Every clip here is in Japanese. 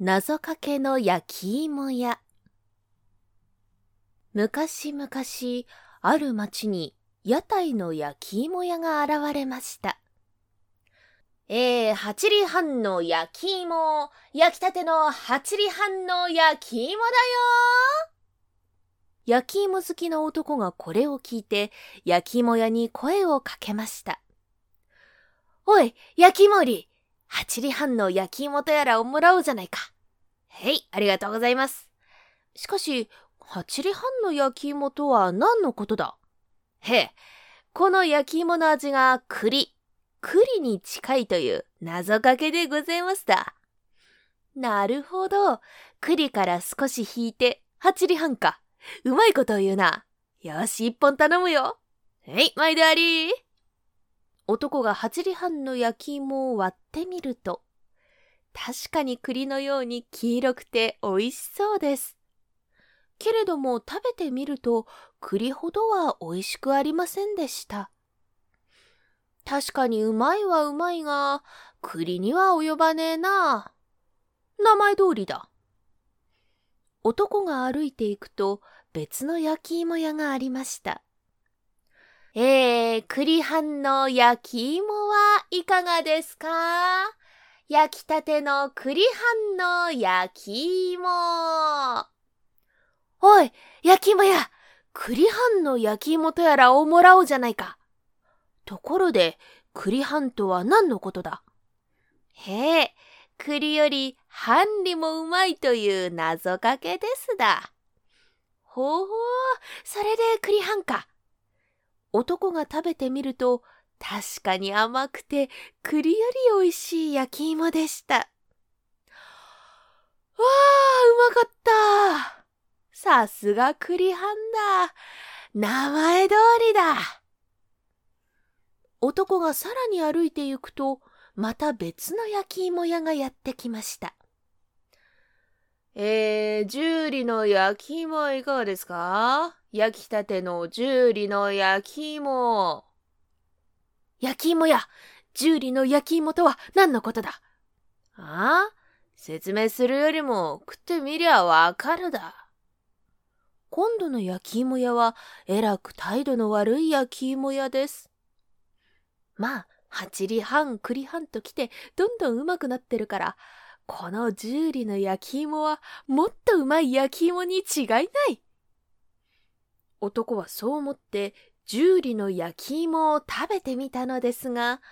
謎かけの焼き芋屋。昔々ある町に屋台の焼き芋屋が現れました。えー、八里半の焼き芋焼きたての八里半の焼き芋だよ。焼き芋好きの男がこれを聞いて焼き芋屋に声をかけました。おい焼き芋売り。八里半の焼き芋とやらをもらおうじゃないか。へい、ありがとうございます。しかし、八里半の焼き芋とは何のことだ？へえ、この焼き芋の味が栗、栗に近いという謎かけでございました。なるほど。栗から少し引いて、八里半か。うまいことを言うな。よし、一本頼むよ。へい、毎度ありー。男が八里半の焼き芋を割ってみると、確かに栗のように黄色くて美味しそうです。けれども食べてみると栗ほどは美味しくありませんでした。確かにうまいはうまいが、栗には及ばねえな。名前通りだ。男が歩いていくと別の焼き芋屋がありました。えー、栗飯の焼き芋はいかがですか？焼きたての栗飯の焼き芋。おい、焼き芋や、栗飯の焼き芋とやらをもらおうじゃないか。ところで、栗飯とは何のことだ？へえ、栗より半里もうまいという謎かけですだ。ほうほう、それで栗飯か。男が食べてみると確かに甘くて栗より美味しい焼き芋でした。わあ、うまかった。さすが栗飯だ。名前通りだ。男がさらに歩いて行くと、また別の焼き芋屋がやってきました。えー、ジューリの焼き芋はいかがですか？焼きたてのジューリの焼き芋。焼き芋や、ジューリの焼き芋とは何のことだ？ああ説明するよりも食ってみりゃわかるだ。今度の焼き芋屋はえらく態度の悪い焼き芋屋です。まあ、八里半、栗半と来てどんどんうまくなってるから、このジューリの焼き芋はもっとうまい焼き芋に違いない。男はそう思ってジューリの焼き芋を食べてみたのですが、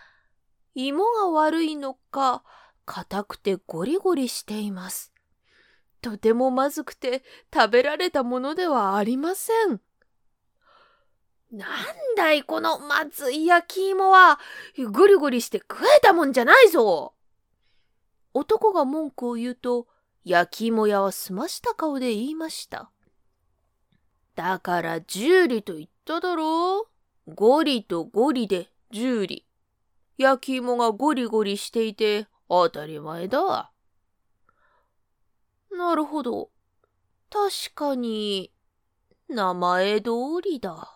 芋が悪いのか、硬くてゴリゴリしています。とてもまずくて食べられたものではありません。なんだいこのまずい焼き芋は、ゴリゴリして食えたもんじゃないぞ。男が文句を言うと、焼き芋屋は澄ました顔で言いました。だから十里と言っただろうゴリとゴリで十里。焼き芋がゴリゴリしていて当たり前だ。なるほど。確かに、名前通りだ。